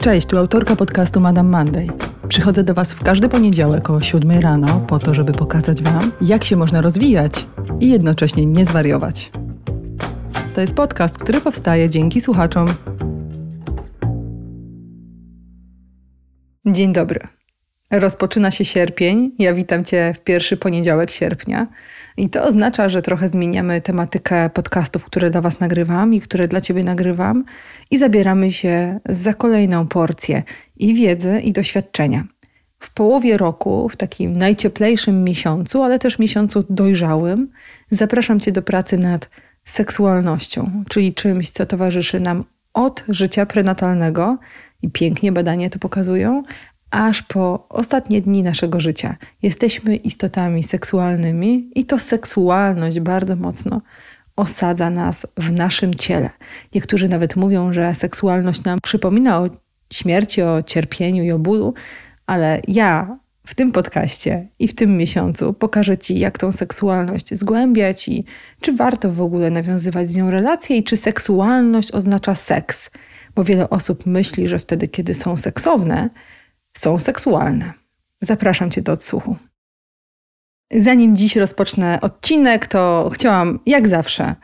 Cześć, tu autorka podcastu Madame Monday. Przychodzę do Was w każdy poniedziałek o 7 rano po to, żeby pokazać Wam, jak się można rozwijać i jednocześnie nie zwariować. To jest podcast, który powstaje dzięki słuchaczom. Dzień dobry. Rozpoczyna się sierpień. Ja witam Cię w pierwszy poniedziałek sierpnia. I to oznacza, że trochę zmieniamy tematykę podcastów, które dla Was nagrywam i które dla Ciebie nagrywam, i zabieramy się za kolejną porcję i wiedzy, i doświadczenia. W połowie roku, w takim najcieplejszym miesiącu, ale też miesiącu dojrzałym, zapraszam Cię do pracy nad seksualnością, czyli czymś, co towarzyszy nam od życia prenatalnego, i pięknie badania to pokazują, aż po ostatnie dni naszego życia. Jesteśmy istotami seksualnymi i to seksualność bardzo mocno osadza nas w naszym ciele. Niektórzy nawet mówią, że seksualność nam przypomina o śmierci, o cierpieniu i o bólu, ale ja w tym podcaście i w tym miesiącu pokażę Ci, jak tą seksualność zgłębiać i czy warto w ogóle nawiązywać z nią relacje i czy seksualność oznacza seks. Bo wiele osób myśli, że wtedy, kiedy są seksowne, są seksualne. Zapraszam Cię do odsłuchu. Zanim dziś rozpocznę odcinek, to chciałam, jak zawsze,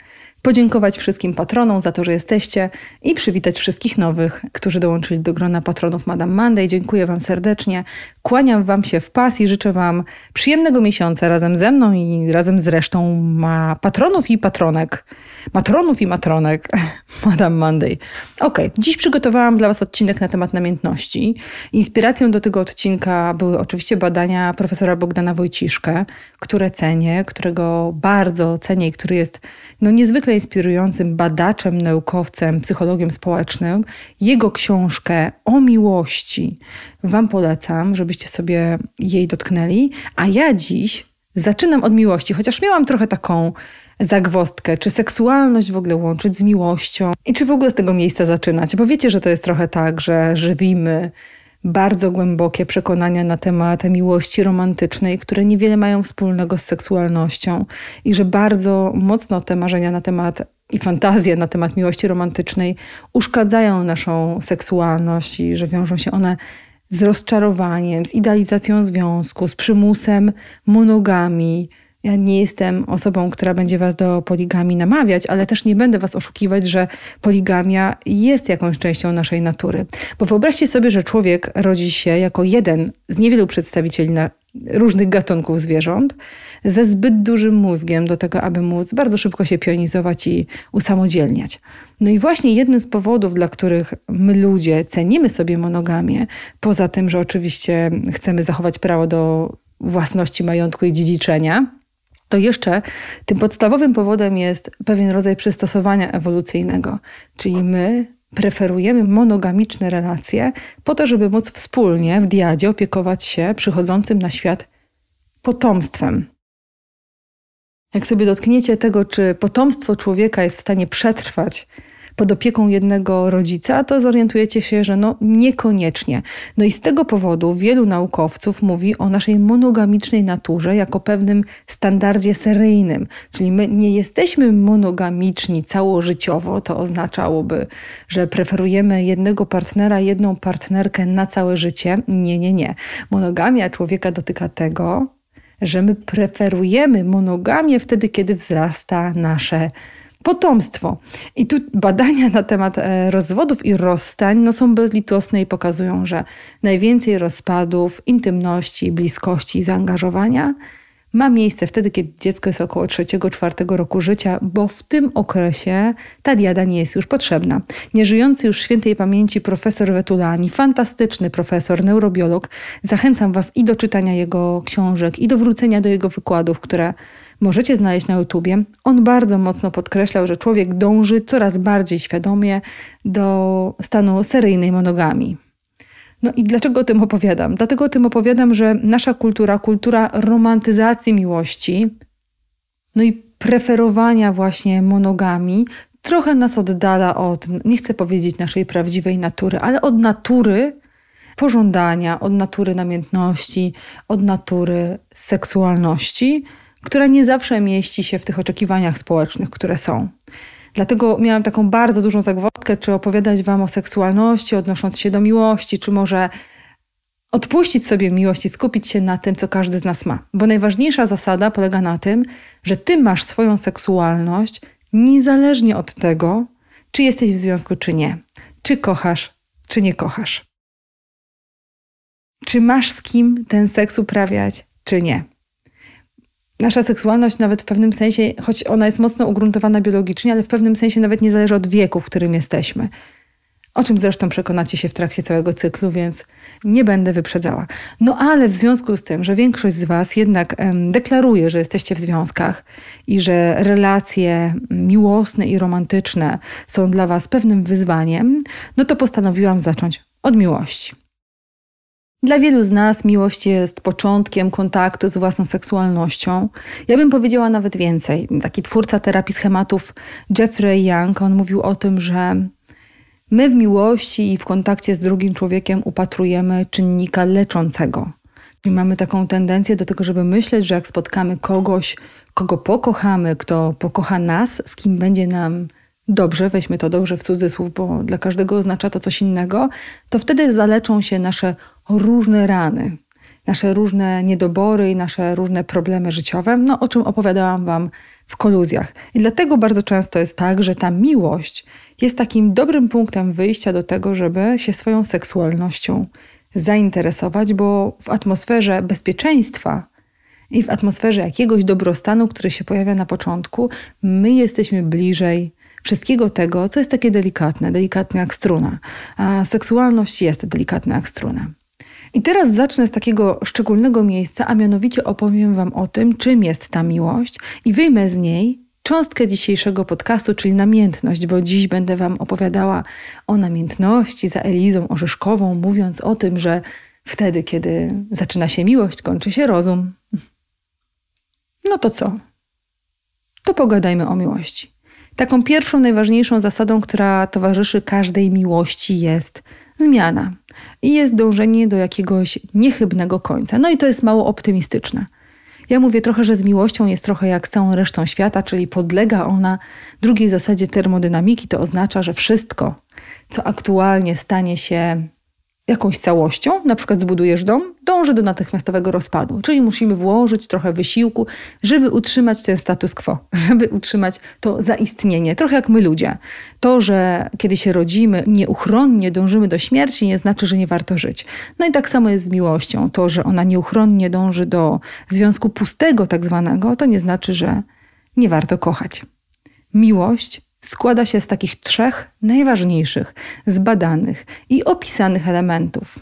podziękować wszystkim patronom za to, że jesteście i przywitać wszystkich nowych, którzy dołączyli do grona patronów Madame Monday. Dziękuję Wam serdecznie. Kłaniam Wam się w pas i życzę Wam przyjemnego miesiąca razem ze mną i razem z resztą ma patronów i patronek matronów i matronek Madame Monday. Ok, dziś przygotowałam dla Was odcinek na temat namiętności. Inspiracją do tego odcinka były oczywiście badania profesora Bogdana Wojciszkę, które cenię, którego bardzo cenię i który jest no, niezwykle inspirującym badaczem, naukowcem, psychologiem społecznym. Jego książkę o miłości Wam polecam, żebyście sobie jej dotknęli. A ja dziś zaczynam od miłości, chociaż miałam trochę taką zagwostkę, czy seksualność w ogóle łączyć z miłością i czy w ogóle z tego miejsca zaczynać, bo wiecie, że to jest trochę tak, że żywimy bardzo głębokie przekonania na temat miłości romantycznej, które niewiele mają wspólnego z seksualnością i że bardzo mocno te marzenia na temat i fantazje na temat miłości romantycznej uszkadzają naszą seksualność i że wiążą się one z rozczarowaniem, z idealizacją związku, z przymusem monogami, ja nie jestem osobą, która będzie was do poligami namawiać, ale też nie będę was oszukiwać, że poligamia jest jakąś częścią naszej natury. Bo wyobraźcie sobie, że człowiek rodzi się jako jeden z niewielu przedstawicieli różnych gatunków zwierząt, ze zbyt dużym mózgiem do tego, aby móc bardzo szybko się pionizować i usamodzielniać. No i właśnie jednym z powodów, dla których my ludzie cenimy sobie monogamię, poza tym, że oczywiście chcemy zachować prawo do własności majątku i dziedziczenia, to jeszcze tym podstawowym powodem jest pewien rodzaj przystosowania ewolucyjnego, czyli my preferujemy monogamiczne relacje po to, żeby móc wspólnie w diadzie opiekować się przychodzącym na świat potomstwem. Jak sobie dotkniecie tego, czy potomstwo człowieka jest w stanie przetrwać pod opieką jednego rodzica, to zorientujecie się, że no niekoniecznie. No i z tego powodu wielu naukowców mówi o naszej monogamicznej naturze jako pewnym standardzie seryjnym. Czyli my nie jesteśmy monogamiczni całożyciowo, to oznaczałoby, że preferujemy jednego partnera, jedną partnerkę na całe życie. Nie, nie, nie. Monogamia człowieka dotyka tego, że my preferujemy monogamię wtedy, kiedy wzrasta nasze potomstwo. I tu badania na temat e, rozwodów i rozstań no, są bezlitosne i pokazują, że najwięcej rozpadów, intymności, bliskości i zaangażowania ma miejsce wtedy, kiedy dziecko jest około 3-4 roku życia, bo w tym okresie ta diada nie jest już potrzebna. Nieżyjący już świętej pamięci profesor Wetulani, fantastyczny profesor, neurobiolog, zachęcam Was i do czytania jego książek, i do wrócenia do jego wykładów, które możecie znaleźć na YouTubie. On bardzo mocno podkreślał, że człowiek dąży coraz bardziej świadomie do stanu seryjnej monogami. No i dlaczego o tym opowiadam? Dlatego o tym opowiadam, że nasza kultura, kultura romantyzacji miłości, no i preferowania właśnie monogami, trochę nas oddala od, nie chcę powiedzieć naszej prawdziwej natury, ale od natury pożądania, od natury namiętności, od natury seksualności która nie zawsze mieści się w tych oczekiwaniach społecznych, które są. Dlatego miałam taką bardzo dużą zagwozdkę, czy opowiadać Wam o seksualności, odnosząc się do miłości, czy może odpuścić sobie miłość i skupić się na tym, co każdy z nas ma. Bo najważniejsza zasada polega na tym, że Ty masz swoją seksualność niezależnie od tego, czy jesteś w związku, czy nie. Czy kochasz, czy nie kochasz. Czy masz z kim ten seks uprawiać, czy nie. Nasza seksualność nawet w pewnym sensie, choć ona jest mocno ugruntowana biologicznie, ale w pewnym sensie nawet nie zależy od wieku, w którym jesteśmy. O czym zresztą przekonacie się w trakcie całego cyklu, więc nie będę wyprzedzała. No ale w związku z tym, że większość z Was jednak em, deklaruje, że jesteście w związkach i że relacje miłosne i romantyczne są dla Was pewnym wyzwaniem, no to postanowiłam zacząć od miłości. Dla wielu z nas miłość jest początkiem kontaktu z własną seksualnością. Ja bym powiedziała nawet więcej. Taki twórca terapii schematów Jeffrey Young, on mówił o tym, że my w miłości i w kontakcie z drugim człowiekiem upatrujemy czynnika leczącego. Czyli mamy taką tendencję do tego, żeby myśleć, że jak spotkamy kogoś, kogo pokochamy, kto pokocha nas, z kim będzie nam dobrze, weźmy to dobrze w cudzysłów, bo dla każdego oznacza to coś innego, to wtedy zaleczą się nasze różne rany, nasze różne niedobory i nasze różne problemy życiowe, no o czym opowiadałam Wam w koluzjach. I dlatego bardzo często jest tak, że ta miłość jest takim dobrym punktem wyjścia do tego, żeby się swoją seksualnością zainteresować, bo w atmosferze bezpieczeństwa i w atmosferze jakiegoś dobrostanu, który się pojawia na początku, my jesteśmy bliżej wszystkiego tego, co jest takie delikatne, delikatne jak struna. A seksualność jest delikatna jak struna. I teraz zacznę z takiego szczególnego miejsca, a mianowicie opowiem Wam o tym, czym jest ta miłość i wyjmę z niej cząstkę dzisiejszego podcastu, czyli namiętność, bo dziś będę Wam opowiadała o namiętności za Elizą Orzeszkową, mówiąc o tym, że wtedy, kiedy zaczyna się miłość, kończy się rozum. No to co? To pogadajmy o miłości. Taką pierwszą, najważniejszą zasadą, która towarzyszy każdej miłości, jest zmiana i jest dążenie do jakiegoś niechybnego końca. No i to jest mało optymistyczne. Ja mówię trochę, że z miłością jest trochę jak z całą resztą świata, czyli podlega ona drugiej zasadzie termodynamiki. To oznacza, że wszystko, co aktualnie stanie się jakąś całością, na przykład zbudujesz dom, dąży do natychmiastowego rozpadu. Czyli musimy włożyć trochę wysiłku, żeby utrzymać ten status quo, żeby utrzymać to zaistnienie. Trochę jak my ludzie. To, że kiedy się rodzimy, nieuchronnie dążymy do śmierci, nie znaczy, że nie warto żyć. No i tak samo jest z miłością. To, że ona nieuchronnie dąży do związku pustego, tak zwanego, to nie znaczy, że nie warto kochać. Miłość składa się z takich trzech najważniejszych, zbadanych i opisanych elementów.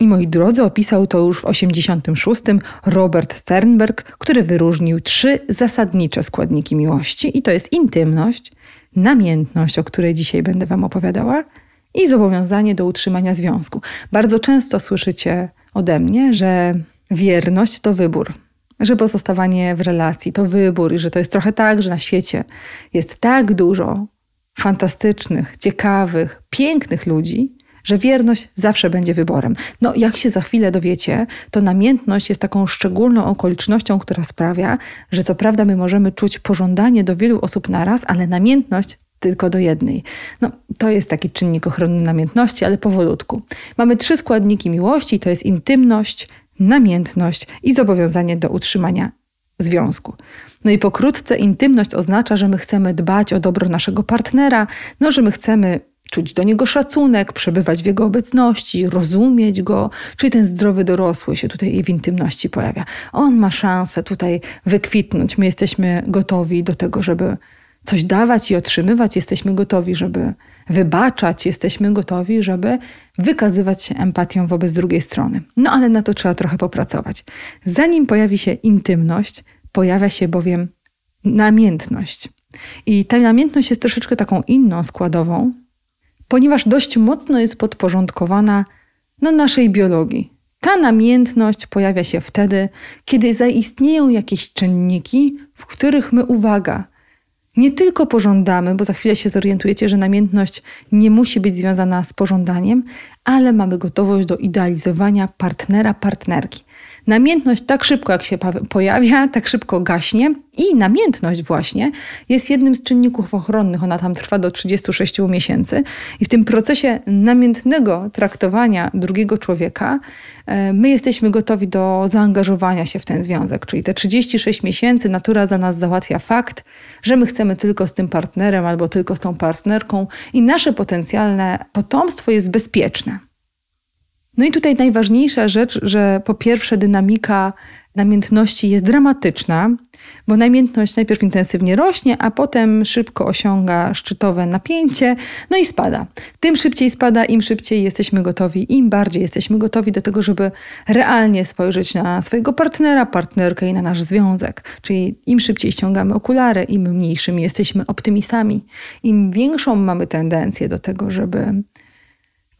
I moi drodzy, opisał to już w 86 Robert Sternberg, który wyróżnił trzy zasadnicze składniki miłości i to jest intymność, namiętność, o której dzisiaj będę wam opowiadała, i zobowiązanie do utrzymania związku. Bardzo często słyszycie ode mnie, że wierność to wybór że pozostawanie w relacji to wybór i że to jest trochę tak, że na świecie jest tak dużo fantastycznych, ciekawych, pięknych ludzi, że wierność zawsze będzie wyborem. No, jak się za chwilę dowiecie, to namiętność jest taką szczególną okolicznością, która sprawia, że co prawda my możemy czuć pożądanie do wielu osób naraz, ale namiętność tylko do jednej. No, to jest taki czynnik ochrony namiętności, ale powolutku. Mamy trzy składniki miłości, to jest intymność, namiętność i zobowiązanie do utrzymania związku. No i pokrótce intymność oznacza, że my chcemy dbać o dobro naszego partnera, no że my chcemy czuć do niego szacunek, przebywać w jego obecności, rozumieć go, czyli ten zdrowy dorosły się tutaj w intymności pojawia. On ma szansę tutaj wykwitnąć. My jesteśmy gotowi do tego, żeby coś dawać i otrzymywać, jesteśmy gotowi, żeby wybaczać, jesteśmy gotowi, żeby wykazywać się empatią wobec drugiej strony. No ale na to trzeba trochę popracować. Zanim pojawi się intymność, pojawia się bowiem namiętność. I ta namiętność jest troszeczkę taką inną składową, ponieważ dość mocno jest podporządkowana no, naszej biologii. Ta namiętność pojawia się wtedy, kiedy zaistnieją jakieś czynniki, w których my, uwaga, nie tylko pożądamy, bo za chwilę się zorientujecie, że namiętność nie musi być związana z pożądaniem, ale mamy gotowość do idealizowania partnera, partnerki. Namiętność tak szybko jak się pojawia, tak szybko gaśnie i namiętność właśnie jest jednym z czynników ochronnych. Ona tam trwa do 36 miesięcy i w tym procesie namiętnego traktowania drugiego człowieka e, my jesteśmy gotowi do zaangażowania się w ten związek. Czyli te 36 miesięcy natura za nas załatwia fakt, że my chcemy tylko z tym partnerem albo tylko z tą partnerką i nasze potencjalne potomstwo jest bezpieczne. No i tutaj najważniejsza rzecz, że po pierwsze dynamika namiętności jest dramatyczna, bo namiętność najpierw intensywnie rośnie, a potem szybko osiąga szczytowe napięcie, no i spada. Tym szybciej spada, im szybciej jesteśmy gotowi, im bardziej jesteśmy gotowi do tego, żeby realnie spojrzeć na swojego partnera, partnerkę i na nasz związek. Czyli im szybciej ściągamy okulary, im mniejszymi jesteśmy optymistami, im większą mamy tendencję do tego, żeby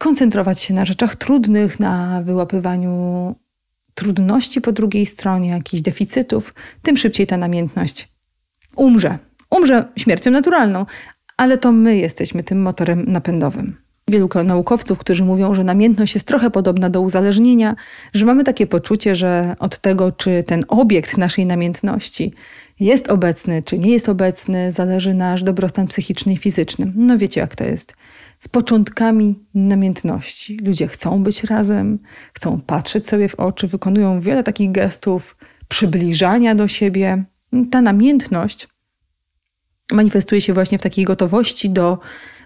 koncentrować się na rzeczach trudnych, na wyłapywaniu trudności po drugiej stronie, jakichś deficytów, tym szybciej ta namiętność umrze. Umrze śmiercią naturalną, ale to my jesteśmy tym motorem napędowym. Wielu naukowców, którzy mówią, że namiętność jest trochę podobna do uzależnienia, że mamy takie poczucie, że od tego, czy ten obiekt naszej namiętności jest obecny, czy nie jest obecny, zależy nasz dobrostan psychiczny i fizyczny. No wiecie, jak to jest z początkami namiętności. Ludzie chcą być razem, chcą patrzeć sobie w oczy, wykonują wiele takich gestów przybliżania do siebie. Ta namiętność manifestuje się właśnie w takiej gotowości do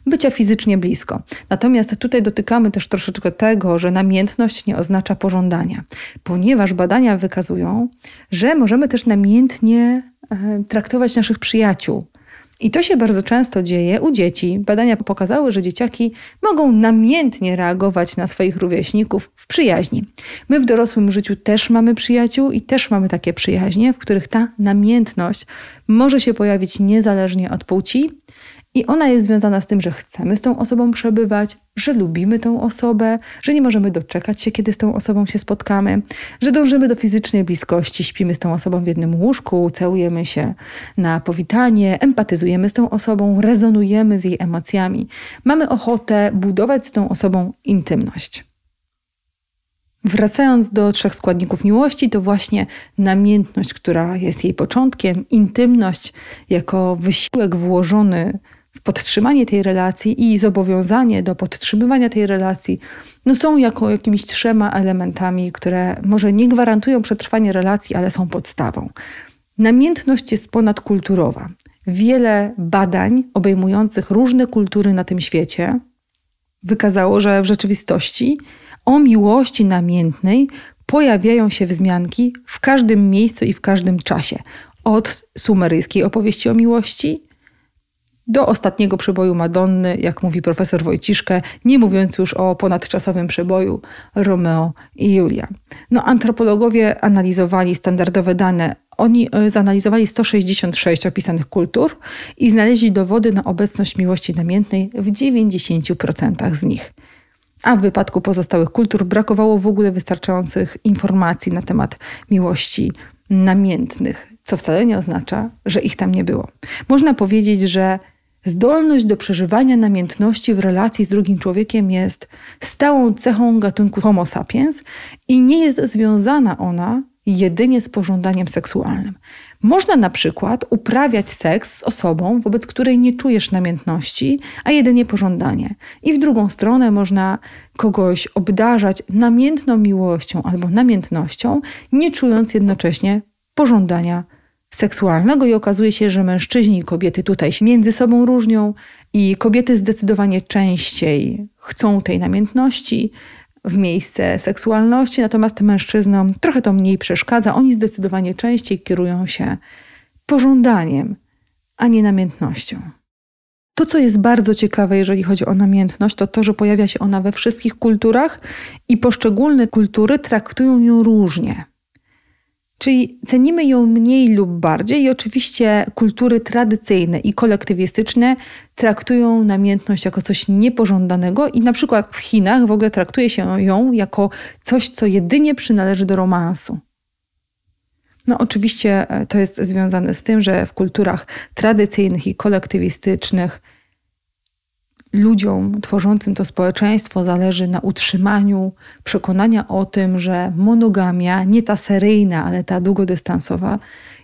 bycia fizycznie blisko. Natomiast tutaj dotykamy też troszeczkę tego, że namiętność nie oznacza pożądania, ponieważ badania wykazują, że możemy też namiętnie e, traktować naszych przyjaciół, i to się bardzo często dzieje u dzieci. Badania pokazały, że dzieciaki mogą namiętnie reagować na swoich rówieśników w przyjaźni. My w dorosłym życiu też mamy przyjaciół i też mamy takie przyjaźnie, w których ta namiętność może się pojawić niezależnie od płci i ona jest związana z tym, że chcemy z tą osobą przebywać, że lubimy tą osobę, że nie możemy doczekać się, kiedy z tą osobą się spotkamy, że dążymy do fizycznej bliskości, śpimy z tą osobą w jednym łóżku, całujemy się na powitanie, empatyzujemy z tą osobą, rezonujemy z jej emocjami. Mamy ochotę budować z tą osobą intymność. Wracając do trzech składników miłości, to właśnie namiętność, która jest jej początkiem, intymność jako wysiłek włożony podtrzymanie tej relacji i zobowiązanie do podtrzymywania tej relacji, no są jako jakimiś trzema elementami, które może nie gwarantują przetrwania relacji, ale są podstawą. Namiętność jest ponadkulturowa. Wiele badań obejmujących różne kultury na tym świecie wykazało, że w rzeczywistości o miłości namiętnej pojawiają się wzmianki w każdym miejscu i w każdym czasie. Od sumeryjskiej opowieści o miłości do ostatniego przeboju Madonny, jak mówi profesor Wojciszkę, nie mówiąc już o ponadczasowym przeboju Romeo i Julia. No, antropologowie analizowali standardowe dane. Oni e, zanalizowali 166 opisanych kultur i znaleźli dowody na obecność miłości namiętnej w 90% z nich. A w wypadku pozostałych kultur brakowało w ogóle wystarczających informacji na temat miłości namiętnych, co wcale nie oznacza, że ich tam nie było. Można powiedzieć, że Zdolność do przeżywania namiętności w relacji z drugim człowiekiem jest stałą cechą gatunku Homo sapiens i nie jest związana ona jedynie z pożądaniem seksualnym. Można na przykład uprawiać seks z osobą, wobec której nie czujesz namiętności, a jedynie pożądanie. I w drugą stronę można kogoś obdarzać namiętną miłością albo namiętnością, nie czując jednocześnie pożądania seksualnego i okazuje się, że mężczyźni i kobiety tutaj się między sobą różnią i kobiety zdecydowanie częściej chcą tej namiętności w miejsce seksualności, natomiast mężczyznom trochę to mniej przeszkadza. Oni zdecydowanie częściej kierują się pożądaniem, a nie namiętnością. To, co jest bardzo ciekawe, jeżeli chodzi o namiętność, to to, że pojawia się ona we wszystkich kulturach i poszczególne kultury traktują ją różnie. Czyli cenimy ją mniej lub bardziej, i oczywiście kultury tradycyjne i kolektywistyczne traktują namiętność jako coś niepożądanego, i na przykład w Chinach w ogóle traktuje się ją jako coś, co jedynie przynależy do romansu. No, oczywiście e, to jest związane z tym, że w kulturach tradycyjnych i kolektywistycznych ludziom tworzącym to społeczeństwo zależy na utrzymaniu przekonania o tym, że monogamia, nie ta seryjna, ale ta długodystansowa,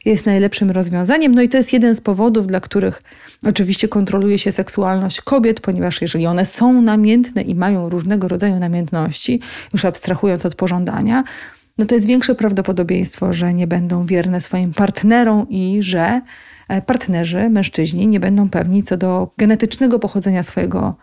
jest najlepszym rozwiązaniem. No i to jest jeden z powodów, dla których oczywiście kontroluje się seksualność kobiet, ponieważ jeżeli one są namiętne i mają różnego rodzaju namiętności, już abstrahując od pożądania, no to jest większe prawdopodobieństwo, że nie będą wierne swoim partnerom i że e, partnerzy, mężczyźni, nie będą pewni co do genetycznego pochodzenia swojego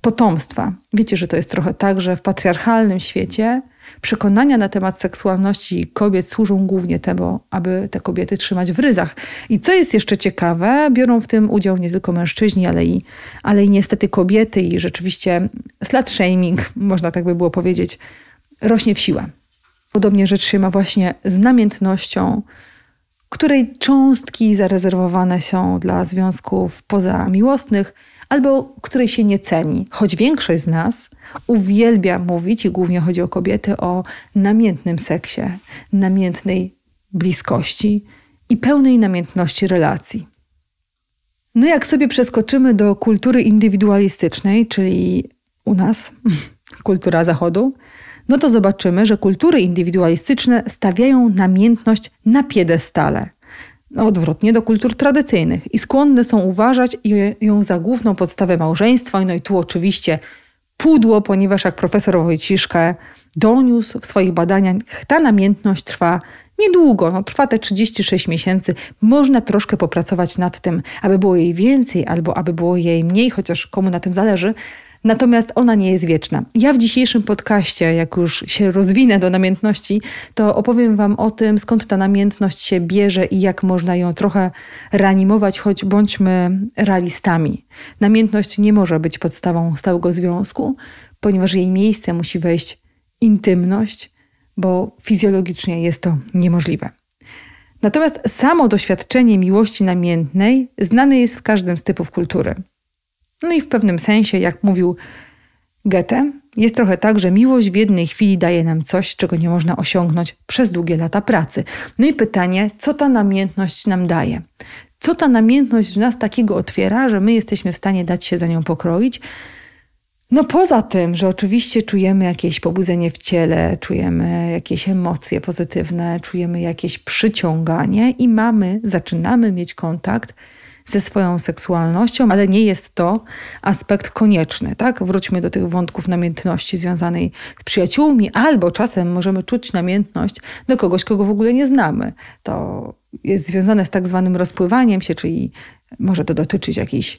potomstwa. Wiecie, że to jest trochę tak, że w patriarchalnym świecie przekonania na temat seksualności kobiet służą głównie temu, aby te kobiety trzymać w ryzach. I co jest jeszcze ciekawe, biorą w tym udział nie tylko mężczyźni, ale i, ale i niestety kobiety i rzeczywiście slut shaming, można tak by było powiedzieć, rośnie w siłę. Podobnie rzecz się ma właśnie z namiętnością, której cząstki zarezerwowane są dla związków pozamiłosnych, albo której się nie ceni, choć większość z nas uwielbia mówić, i głównie chodzi o kobiety, o namiętnym seksie, namiętnej bliskości i pełnej namiętności relacji. No jak sobie przeskoczymy do kultury indywidualistycznej, czyli u nas, kultura Zachodu, no to zobaczymy, że kultury indywidualistyczne stawiają namiętność na piedestale. No, odwrotnie do kultur tradycyjnych i skłonne są uważać ją za główną podstawę małżeństwa. No i tu oczywiście pudło, ponieważ jak profesor Wojciszka doniósł w swoich badaniach, ta namiętność trwa niedługo, no, trwa te 36 miesięcy. Można troszkę popracować nad tym, aby było jej więcej albo aby było jej mniej, chociaż komu na tym zależy, Natomiast ona nie jest wieczna. Ja w dzisiejszym podcaście, jak już się rozwinę do namiętności, to opowiem Wam o tym, skąd ta namiętność się bierze i jak można ją trochę reanimować, choć bądźmy realistami. Namiętność nie może być podstawą stałego związku, ponieważ jej miejsce musi wejść intymność, bo fizjologicznie jest to niemożliwe. Natomiast samo doświadczenie miłości namiętnej znane jest w każdym z typów kultury. No i w pewnym sensie, jak mówił Goethe, jest trochę tak, że miłość w jednej chwili daje nam coś, czego nie można osiągnąć przez długie lata pracy. No i pytanie, co ta namiętność nam daje? Co ta namiętność w nas takiego otwiera, że my jesteśmy w stanie dać się za nią pokroić? No poza tym, że oczywiście czujemy jakieś pobudzenie w ciele, czujemy jakieś emocje pozytywne, czujemy jakieś przyciąganie i mamy, zaczynamy mieć kontakt ze swoją seksualnością, ale nie jest to aspekt konieczny. Tak? Wróćmy do tych wątków namiętności związanej z przyjaciółmi, albo czasem możemy czuć namiętność do kogoś, kogo w ogóle nie znamy. To jest związane z tak zwanym rozpływaniem się, czyli może to dotyczyć jakichś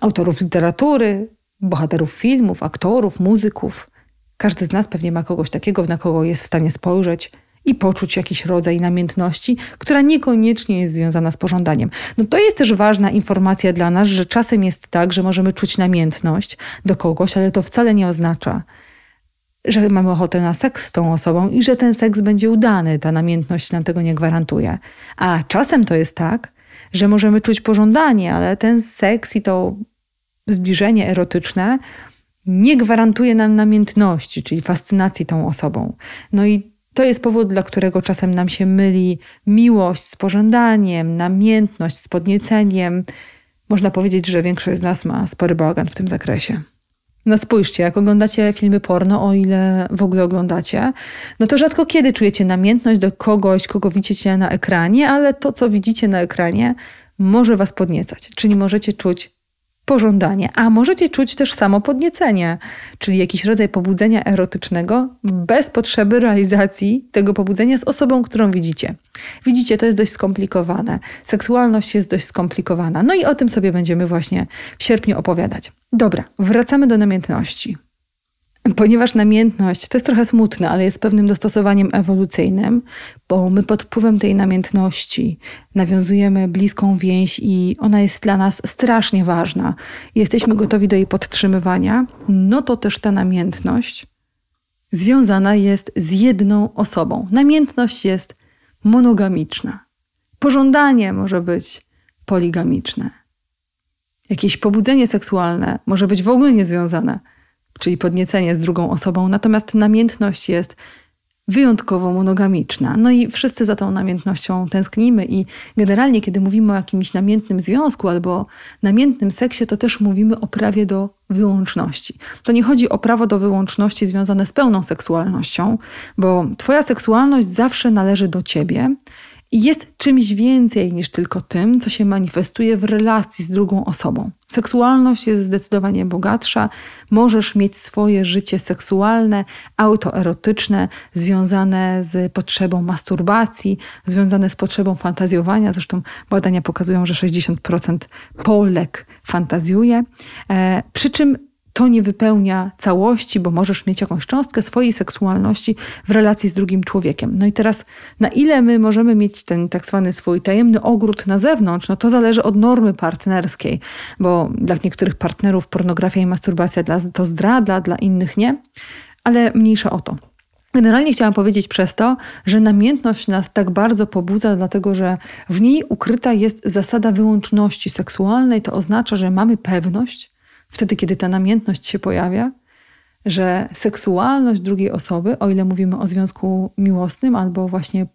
autorów literatury, bohaterów filmów, aktorów, muzyków. Każdy z nas pewnie ma kogoś takiego, na kogo jest w stanie spojrzeć i poczuć jakiś rodzaj namiętności, która niekoniecznie jest związana z pożądaniem. No to jest też ważna informacja dla nas, że czasem jest tak, że możemy czuć namiętność do kogoś, ale to wcale nie oznacza, że mamy ochotę na seks z tą osobą i że ten seks będzie udany. Ta namiętność nam tego nie gwarantuje. A czasem to jest tak, że możemy czuć pożądanie, ale ten seks i to zbliżenie erotyczne nie gwarantuje nam namiętności, czyli fascynacji tą osobą. No i to jest powód, dla którego czasem nam się myli miłość z pożądaniem, namiętność z podnieceniem. Można powiedzieć, że większość z nas ma spory bałagan w tym zakresie. No spójrzcie, jak oglądacie filmy porno, o ile w ogóle oglądacie, no to rzadko kiedy czujecie namiętność do kogoś, kogo widzicie na ekranie, ale to, co widzicie na ekranie, może was podniecać. Czyli możecie czuć pożądanie, a możecie czuć też samo podniecenie, czyli jakiś rodzaj pobudzenia erotycznego bez potrzeby realizacji tego pobudzenia z osobą, którą widzicie. Widzicie, to jest dość skomplikowane. Seksualność jest dość skomplikowana. No i o tym sobie będziemy właśnie w sierpniu opowiadać. Dobra, wracamy do namiętności. Ponieważ namiętność to jest trochę smutne, ale jest pewnym dostosowaniem ewolucyjnym, bo my pod wpływem tej namiętności nawiązujemy bliską więź i ona jest dla nas strasznie ważna. Jesteśmy gotowi do jej podtrzymywania, no to też ta namiętność związana jest z jedną osobą. Namiętność jest monogamiczna. Pożądanie może być poligamiczne. Jakieś pobudzenie seksualne może być w ogóle niezwiązane czyli podniecenie z drugą osobą, natomiast namiętność jest wyjątkowo monogamiczna. No i wszyscy za tą namiętnością tęsknimy i generalnie, kiedy mówimy o jakimś namiętnym związku albo namiętnym seksie, to też mówimy o prawie do wyłączności. To nie chodzi o prawo do wyłączności związane z pełną seksualnością, bo Twoja seksualność zawsze należy do Ciebie jest czymś więcej niż tylko tym, co się manifestuje w relacji z drugą osobą. Seksualność jest zdecydowanie bogatsza. Możesz mieć swoje życie seksualne, autoerotyczne, związane z potrzebą masturbacji, związane z potrzebą fantazjowania. Zresztą badania pokazują, że 60% Polek fantazjuje. E, przy czym to nie wypełnia całości, bo możesz mieć jakąś cząstkę swojej seksualności w relacji z drugim człowiekiem. No i teraz, na ile my możemy mieć ten tak zwany swój tajemny ogród na zewnątrz, no to zależy od normy partnerskiej, bo dla niektórych partnerów pornografia i masturbacja to zdrada, dla innych nie, ale mniejsza o to. Generalnie chciałam powiedzieć przez to, że namiętność nas tak bardzo pobudza, dlatego że w niej ukryta jest zasada wyłączności seksualnej. To oznacza, że mamy pewność, wtedy, kiedy ta namiętność się pojawia, że seksualność drugiej osoby, o ile mówimy o związku miłosnym albo właśnie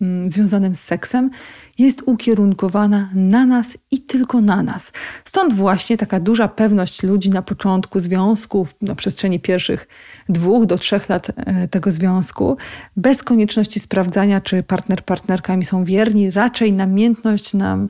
mm, związanym z seksem, jest ukierunkowana na nas i tylko na nas. Stąd właśnie taka duża pewność ludzi na początku związków, na przestrzeni pierwszych dwóch do trzech lat e, tego związku, bez konieczności sprawdzania, czy partner, partnerka mi są wierni, raczej namiętność nam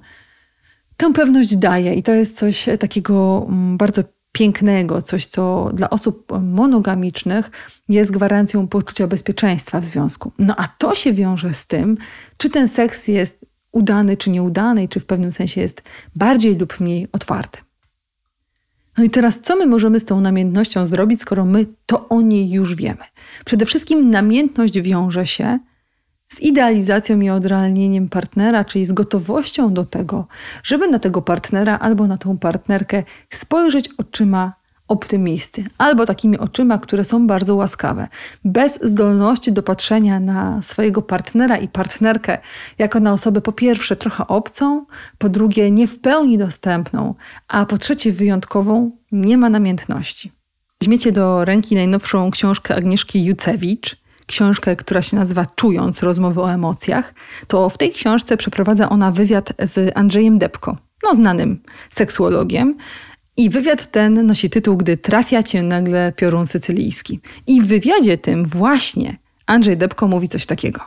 tę pewność daje i to jest coś takiego mm, bardzo pięknego, coś, co dla osób monogamicznych jest gwarancją poczucia bezpieczeństwa w związku. No a to się wiąże z tym, czy ten seks jest udany, czy nieudany, i czy w pewnym sensie jest bardziej lub mniej otwarty. No i teraz, co my możemy z tą namiętnością zrobić, skoro my to o niej już wiemy? Przede wszystkim namiętność wiąże się z idealizacją i odrealnieniem partnera, czyli z gotowością do tego, żeby na tego partnera albo na tą partnerkę spojrzeć oczyma optymisty, albo takimi oczyma, które są bardzo łaskawe, bez zdolności do patrzenia na swojego partnera i partnerkę jako na osobę po pierwsze trochę obcą, po drugie nie w pełni dostępną, a po trzecie wyjątkową, nie ma namiętności. Weźmiecie do ręki najnowszą książkę Agnieszki Jucewicz, książkę, która się nazywa Czując rozmowy o emocjach, to w tej książce przeprowadza ona wywiad z Andrzejem Depko, no znanym seksuologiem. I wywiad ten nosi tytuł Gdy trafia cię nagle piorun sycylijski. I w wywiadzie tym właśnie Andrzej Depko mówi coś takiego.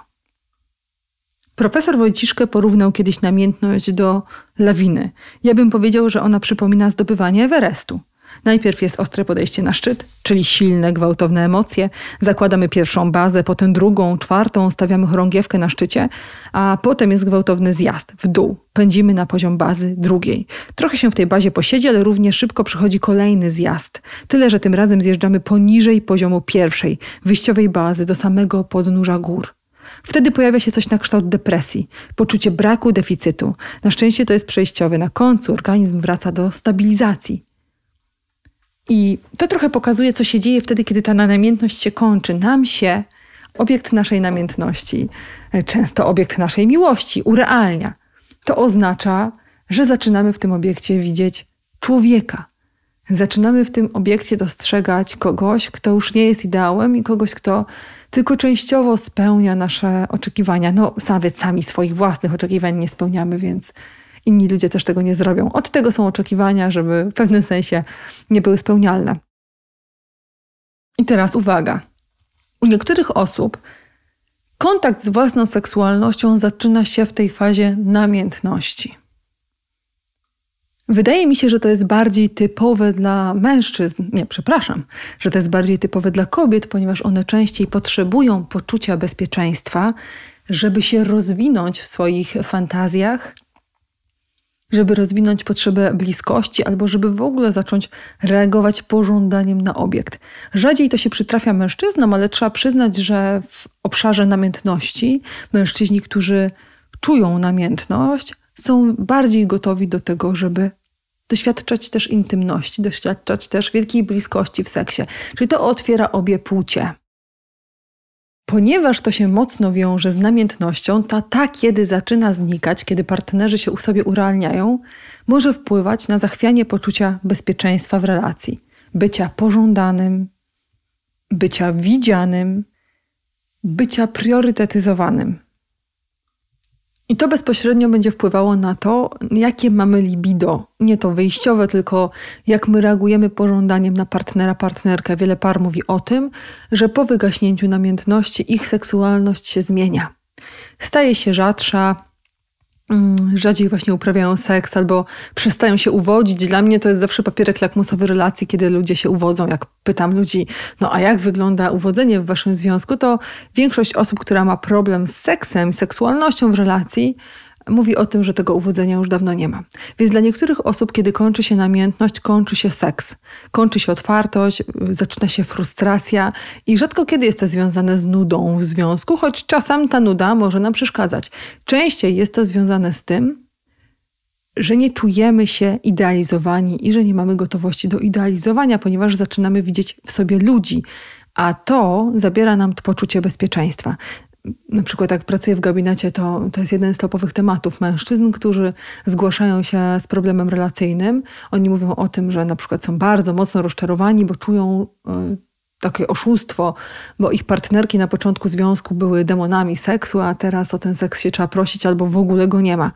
Profesor Wojciszkę porównał kiedyś namiętność do lawiny. Ja bym powiedział, że ona przypomina zdobywanie Everestu. Najpierw jest ostre podejście na szczyt, czyli silne, gwałtowne emocje. Zakładamy pierwszą bazę, potem drugą, czwartą, stawiamy chorągiewkę na szczycie, a potem jest gwałtowny zjazd w dół. Pędzimy na poziom bazy drugiej. Trochę się w tej bazie posiedzi, ale równie szybko przychodzi kolejny zjazd. Tyle, że tym razem zjeżdżamy poniżej poziomu pierwszej, wyjściowej bazy, do samego podnóża gór. Wtedy pojawia się coś na kształt depresji, poczucie braku deficytu. Na szczęście to jest przejściowe. Na końcu organizm wraca do stabilizacji. I to trochę pokazuje, co się dzieje wtedy, kiedy ta namiętność się kończy. Nam się obiekt naszej namiętności, e, często obiekt naszej miłości, urealnia. To oznacza, że zaczynamy w tym obiekcie widzieć człowieka. Zaczynamy w tym obiekcie dostrzegać kogoś, kto już nie jest ideałem i kogoś, kto tylko częściowo spełnia nasze oczekiwania. No, nawet sami swoich własnych oczekiwań nie spełniamy, więc inni ludzie też tego nie zrobią. Od tego są oczekiwania, żeby w pewnym sensie nie były spełnialne. I teraz uwaga. U niektórych osób kontakt z własną seksualnością zaczyna się w tej fazie namiętności. Wydaje mi się, że to jest bardziej typowe dla mężczyzn. Nie, przepraszam, że to jest bardziej typowe dla kobiet, ponieważ one częściej potrzebują poczucia bezpieczeństwa, żeby się rozwinąć w swoich fantazjach żeby rozwinąć potrzebę bliskości albo żeby w ogóle zacząć reagować pożądaniem na obiekt. Rzadziej to się przytrafia mężczyznom, ale trzeba przyznać, że w obszarze namiętności mężczyźni, którzy czują namiętność, są bardziej gotowi do tego, żeby doświadczać też intymności, doświadczać też wielkiej bliskości w seksie. Czyli to otwiera obie płcie. Ponieważ to się mocno wiąże z namiętnością, ta, ta kiedy zaczyna znikać, kiedy partnerzy się u sobie urealniają, może wpływać na zachwianie poczucia bezpieczeństwa w relacji, bycia pożądanym, bycia widzianym bycia priorytetyzowanym. I to bezpośrednio będzie wpływało na to, jakie mamy libido. Nie to wyjściowe, tylko jak my reagujemy pożądaniem na partnera, partnerkę. Wiele par mówi o tym, że po wygaśnięciu namiętności ich seksualność się zmienia. Staje się rzadsza, rzadziej właśnie uprawiają seks albo przestają się uwodzić. Dla mnie to jest zawsze papierek lakmusowy relacji, kiedy ludzie się uwodzą. Jak pytam ludzi, no a jak wygląda uwodzenie w waszym związku, to większość osób, która ma problem z seksem, seksualnością w relacji, mówi o tym, że tego uwodzenia już dawno nie ma. Więc dla niektórych osób, kiedy kończy się namiętność, kończy się seks, kończy się otwartość, zaczyna się frustracja i rzadko kiedy jest to związane z nudą w związku, choć czasem ta nuda może nam przeszkadzać. Częściej jest to związane z tym, że nie czujemy się idealizowani i że nie mamy gotowości do idealizowania, ponieważ zaczynamy widzieć w sobie ludzi, a to zabiera nam poczucie bezpieczeństwa na przykład jak pracuję w gabinecie, to, to jest jeden z topowych tematów mężczyzn, którzy zgłaszają się z problemem relacyjnym. Oni mówią o tym, że na przykład są bardzo mocno rozczarowani, bo czują y, takie oszustwo, bo ich partnerki na początku związku były demonami seksu, a teraz o ten seks się trzeba prosić albo w ogóle go nie ma.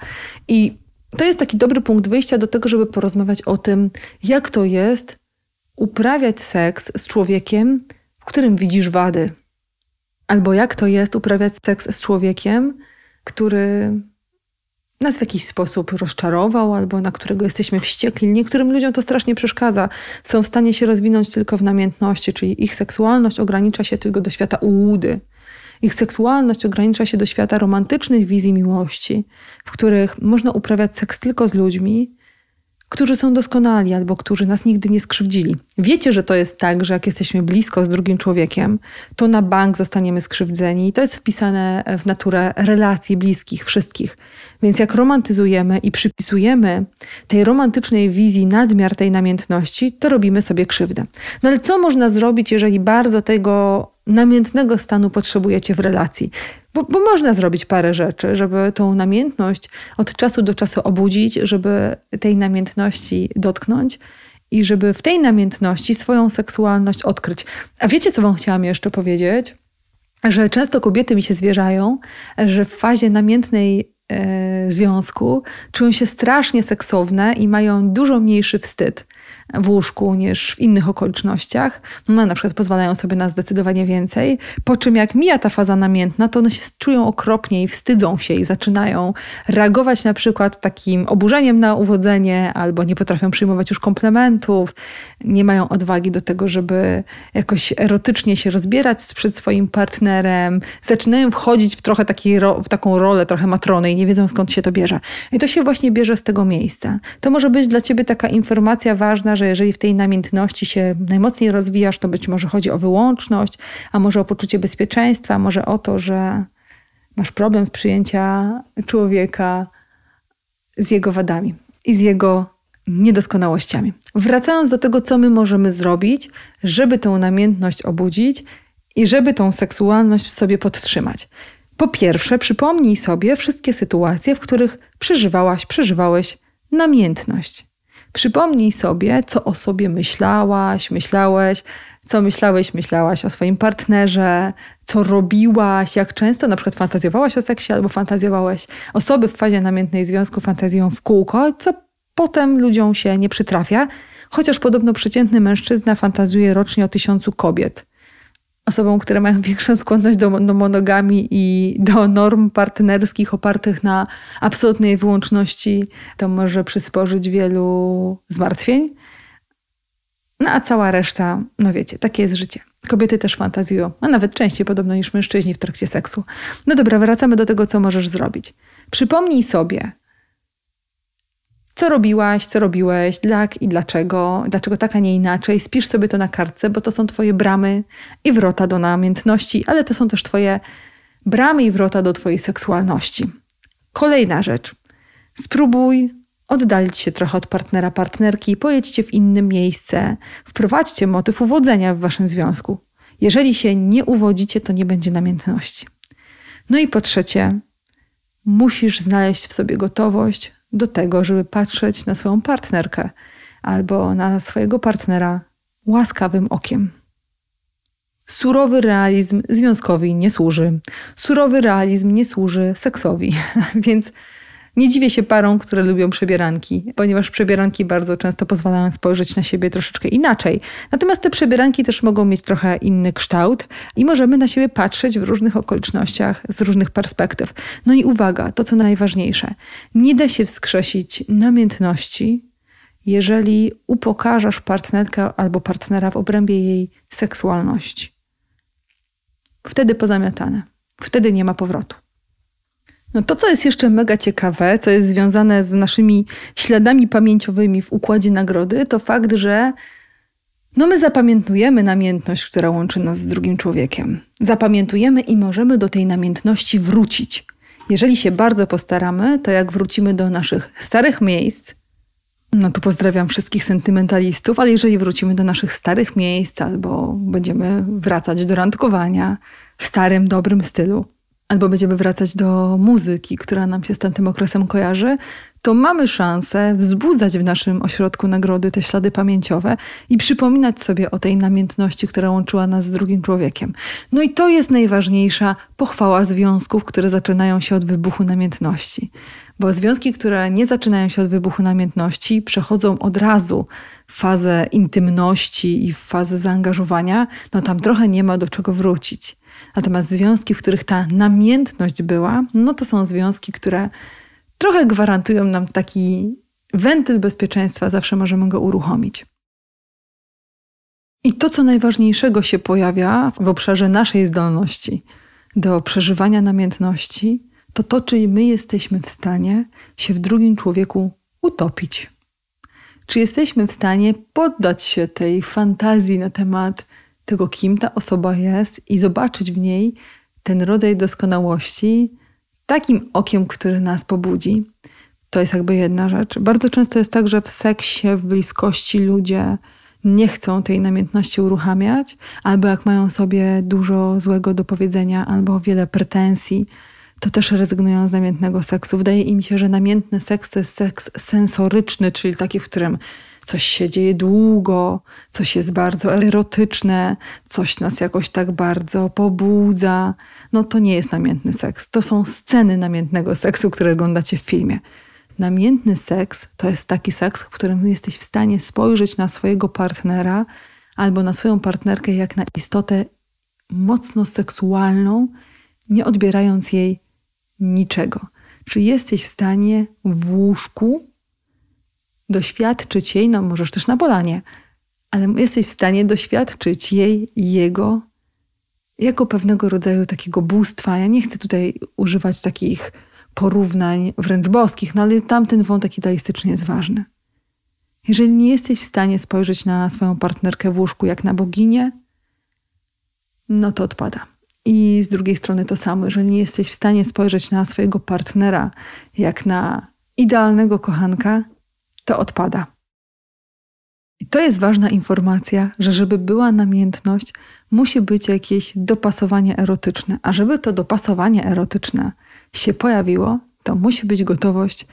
I to jest taki dobry punkt wyjścia do tego, żeby porozmawiać o tym, jak to jest uprawiać seks z człowiekiem, w którym widzisz wady Albo jak to jest uprawiać seks z człowiekiem, który nas w jakiś sposób rozczarował, albo na którego jesteśmy wściekli. Niektórym ludziom to strasznie przeszkadza. Są w stanie się rozwinąć tylko w namiętności, czyli ich seksualność ogranicza się tylko do świata ułudy. Ich seksualność ogranicza się do świata romantycznych wizji miłości, w których można uprawiać seks tylko z ludźmi, którzy są doskonali albo którzy nas nigdy nie skrzywdzili. Wiecie, że to jest tak, że jak jesteśmy blisko z drugim człowiekiem, to na bank zostaniemy skrzywdzeni. I to jest wpisane w naturę relacji bliskich, wszystkich. Więc jak romantyzujemy i przypisujemy tej romantycznej wizji nadmiar tej namiętności, to robimy sobie krzywdę. No ale co można zrobić, jeżeli bardzo tego namiętnego stanu potrzebujecie w relacji? Bo, bo, można zrobić parę rzeczy, żeby tą namiętność od czasu do czasu obudzić, żeby tej namiętności dotknąć i żeby w tej namiętności swoją seksualność odkryć. A wiecie, co Wam chciałam jeszcze powiedzieć? Że często kobiety mi się zwierzają, że w fazie namiętnej e, związku czują się strasznie seksowne i mają dużo mniejszy wstyd w łóżku niż w innych okolicznościach. No, na przykład pozwalają sobie na zdecydowanie więcej. Po czym jak mija ta faza namiętna, to one się czują okropnie i wstydzą się i zaczynają reagować na przykład takim oburzeniem na uwodzenie albo nie potrafią przyjmować już komplementów, nie mają odwagi do tego, żeby jakoś erotycznie się rozbierać przed swoim partnerem, zaczynają wchodzić w trochę taki, w taką rolę trochę matrony i nie wiedzą skąd się to bierze. I to się właśnie bierze z tego miejsca. To może być dla ciebie taka informacja ważna, że jeżeli w tej namiętności się najmocniej rozwijasz, to być może chodzi o wyłączność, a może o poczucie bezpieczeństwa, a może o to, że masz problem z przyjęcia człowieka z jego wadami i z jego niedoskonałościami. Wracając do tego, co my możemy zrobić, żeby tę namiętność obudzić i żeby tą seksualność w sobie podtrzymać. Po pierwsze, przypomnij sobie wszystkie sytuacje, w których przeżywałaś, przeżywałeś namiętność. Przypomnij sobie, co o sobie myślałaś, myślałeś, co myślałeś, myślałaś o swoim partnerze, co robiłaś, jak często na przykład fantazjowałaś o seksie albo fantazjowałeś osoby w fazie namiętnej związku fantazją w kółko, co potem ludziom się nie przytrafia, chociaż podobno przeciętny mężczyzna fantazuje rocznie o tysiącu kobiet osobom, które mają większą skłonność do, do monogami i do norm partnerskich opartych na absolutnej wyłączności, to może przysporzyć wielu zmartwień. No a cała reszta, no wiecie, takie jest życie. Kobiety też fantazjują, a nawet częściej podobno niż mężczyźni w trakcie seksu. No dobra, wracamy do tego, co możesz zrobić. Przypomnij sobie, co robiłaś, co robiłeś, jak i dlaczego, dlaczego tak, a nie inaczej. Spisz sobie to na kartce, bo to są Twoje bramy i wrota do namiętności, ale to są też Twoje bramy i wrota do Twojej seksualności. Kolejna rzecz. Spróbuj oddalić się trochę od partnera, partnerki, pojedźcie w inne miejsce, wprowadźcie motyw uwodzenia w Waszym związku. Jeżeli się nie uwodzicie, to nie będzie namiętności. No i po trzecie, musisz znaleźć w sobie gotowość do tego, żeby patrzeć na swoją partnerkę albo na swojego partnera łaskawym okiem. Surowy realizm związkowi nie służy. Surowy realizm nie służy seksowi. Więc nie dziwię się parom, które lubią przebieranki, ponieważ przebieranki bardzo często pozwalają spojrzeć na siebie troszeczkę inaczej. Natomiast te przebieranki też mogą mieć trochę inny kształt i możemy na siebie patrzeć w różnych okolicznościach, z różnych perspektyw. No i uwaga, to co najważniejsze. Nie da się wskrzesić namiętności, jeżeli upokarzasz partnerkę albo partnera w obrębie jej seksualności. Wtedy pozamiatane. Wtedy nie ma powrotu. No to, co jest jeszcze mega ciekawe, co jest związane z naszymi śladami pamięciowymi w układzie nagrody, to fakt, że no my zapamiętujemy namiętność, która łączy nas z drugim człowiekiem. Zapamiętujemy i możemy do tej namiętności wrócić. Jeżeli się bardzo postaramy, to jak wrócimy do naszych starych miejsc, no tu pozdrawiam wszystkich sentymentalistów, ale jeżeli wrócimy do naszych starych miejsc albo będziemy wracać do randkowania w starym, dobrym stylu, albo będziemy wracać do muzyki, która nam się z tamtym okresem kojarzy, to mamy szansę wzbudzać w naszym ośrodku nagrody te ślady pamięciowe i przypominać sobie o tej namiętności, która łączyła nas z drugim człowiekiem. No i to jest najważniejsza pochwała związków, które zaczynają się od wybuchu namiętności. Bo związki, które nie zaczynają się od wybuchu namiętności, przechodzą od razu fazę intymności i fazę zaangażowania, no tam trochę nie ma do czego wrócić. Natomiast związki, w których ta namiętność była, no to są związki, które trochę gwarantują nam taki wentyl bezpieczeństwa, zawsze możemy go uruchomić. I to, co najważniejszego się pojawia w obszarze naszej zdolności do przeżywania namiętności, to to, czy my jesteśmy w stanie się w drugim człowieku utopić. Czy jesteśmy w stanie poddać się tej fantazji na temat tego, kim ta osoba jest i zobaczyć w niej ten rodzaj doskonałości takim okiem, który nas pobudzi. To jest jakby jedna rzecz. Bardzo często jest tak, że w seksie, w bliskości ludzie nie chcą tej namiętności uruchamiać, albo jak mają sobie dużo złego do powiedzenia, albo wiele pretensji, to też rezygnują z namiętnego seksu. Wydaje im się, że namiętny seks to jest seks sensoryczny, czyli taki, w którym coś się dzieje długo, coś jest bardzo erotyczne, coś nas jakoś tak bardzo pobudza. No to nie jest namiętny seks. To są sceny namiętnego seksu, które oglądacie w filmie. Namiętny seks to jest taki seks, w którym jesteś w stanie spojrzeć na swojego partnera albo na swoją partnerkę jak na istotę mocno seksualną, nie odbierając jej niczego. Czy jesteś w stanie w łóżku doświadczyć jej, no możesz też na polanie, ale jesteś w stanie doświadczyć jej, jego, jako pewnego rodzaju takiego bóstwa. Ja nie chcę tutaj używać takich porównań wręcz boskich, no ale tamten wątek idealistyczny jest ważny. Jeżeli nie jesteś w stanie spojrzeć na swoją partnerkę w łóżku jak na boginię, no to odpada. I z drugiej strony to samo, jeżeli nie jesteś w stanie spojrzeć na swojego partnera jak na idealnego kochanka, to odpada. I to jest ważna informacja, że żeby była namiętność, musi być jakieś dopasowanie erotyczne. A żeby to dopasowanie erotyczne się pojawiło, to musi być gotowość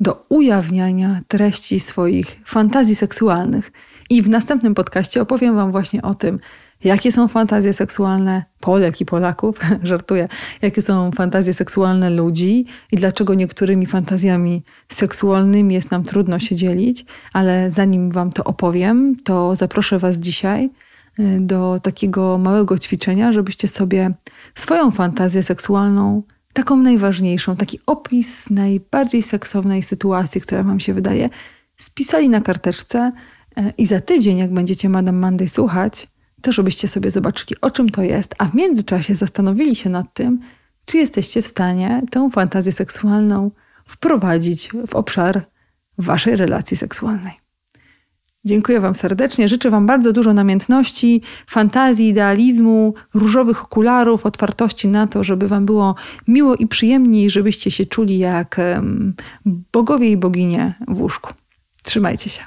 do ujawniania treści swoich fantazji seksualnych. I w następnym podcaście opowiem Wam właśnie o tym, jakie są fantazje seksualne Polek i Polaków, żartuję, jakie są fantazje seksualne ludzi i dlaczego niektórymi fantazjami seksualnymi jest nam trudno się dzielić, ale zanim Wam to opowiem, to zaproszę Was dzisiaj y, do takiego małego ćwiczenia, żebyście sobie swoją fantazję seksualną, taką najważniejszą, taki opis najbardziej seksownej sytuacji, która Wam się wydaje, spisali na karteczce i za tydzień, jak będziecie Madame Monday słuchać, to żebyście sobie zobaczyli, o czym to jest, a w międzyczasie zastanowili się nad tym, czy jesteście w stanie tę fantazję seksualną wprowadzić w obszar waszej relacji seksualnej. Dziękuję Wam serdecznie. Życzę Wam bardzo dużo namiętności, fantazji, idealizmu, różowych okularów, otwartości na to, żeby Wam było miło i przyjemniej, żebyście się czuli jak bogowie i boginie w łóżku. Trzymajcie się.